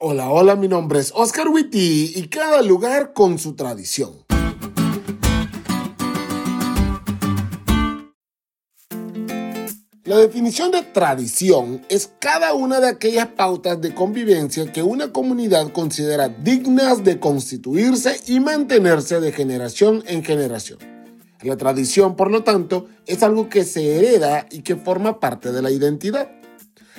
Hola, hola, mi nombre es Oscar Witty y cada lugar con su tradición. La definición de tradición es cada una de aquellas pautas de convivencia que una comunidad considera dignas de constituirse y mantenerse de generación en generación. La tradición, por lo tanto, es algo que se hereda y que forma parte de la identidad.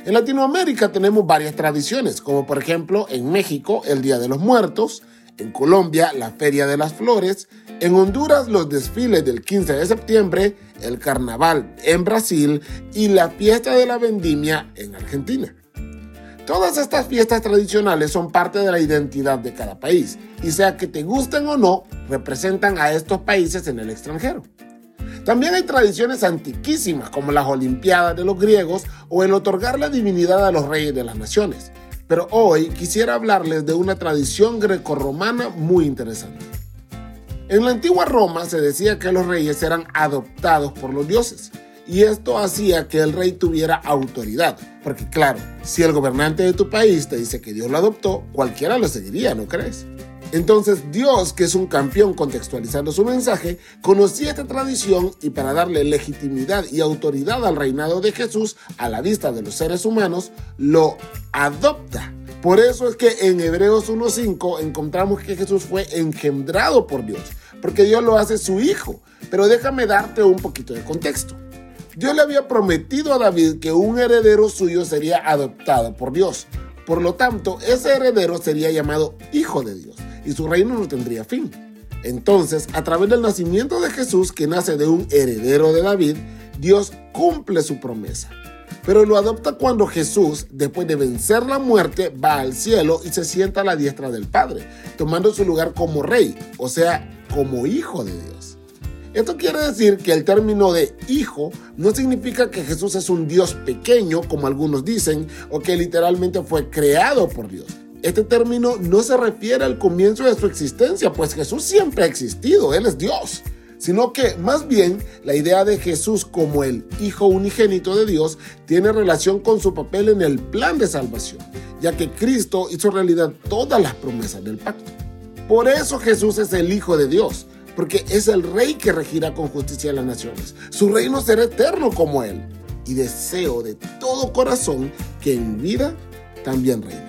En Latinoamérica tenemos varias tradiciones, como por ejemplo en México el Día de los Muertos, en Colombia la Feria de las Flores, en Honduras los desfiles del 15 de septiembre, el Carnaval en Brasil y la fiesta de la vendimia en Argentina. Todas estas fiestas tradicionales son parte de la identidad de cada país y sea que te gusten o no, representan a estos países en el extranjero. También hay tradiciones antiquísimas como las Olimpiadas de los griegos o el otorgar la divinidad a los reyes de las naciones. Pero hoy quisiera hablarles de una tradición grecorromana muy interesante. En la antigua Roma se decía que los reyes eran adoptados por los dioses y esto hacía que el rey tuviera autoridad, porque claro, si el gobernante de tu país te dice que Dios lo adoptó, cualquiera lo seguiría, ¿no crees? Entonces Dios, que es un campeón contextualizando su mensaje, conocía esta tradición y para darle legitimidad y autoridad al reinado de Jesús a la vista de los seres humanos, lo adopta. Por eso es que en Hebreos 1.5 encontramos que Jesús fue engendrado por Dios, porque Dios lo hace su hijo. Pero déjame darte un poquito de contexto. Dios le había prometido a David que un heredero suyo sería adoptado por Dios. Por lo tanto, ese heredero sería llamado Hijo de Dios y su reino no tendría fin. Entonces, a través del nacimiento de Jesús, que nace de un heredero de David, Dios cumple su promesa. Pero lo adopta cuando Jesús, después de vencer la muerte, va al cielo y se sienta a la diestra del Padre, tomando su lugar como rey, o sea, como hijo de Dios. Esto quiere decir que el término de hijo no significa que Jesús es un Dios pequeño, como algunos dicen, o que literalmente fue creado por Dios. Este término no se refiere al comienzo de su existencia, pues Jesús siempre ha existido, Él es Dios, sino que más bien la idea de Jesús como el Hijo unigénito de Dios tiene relación con su papel en el plan de salvación, ya que Cristo hizo realidad todas las promesas del pacto. Por eso Jesús es el Hijo de Dios, porque es el Rey que regirá con justicia a las naciones. Su reino será eterno como Él, y deseo de todo corazón que en vida también reine.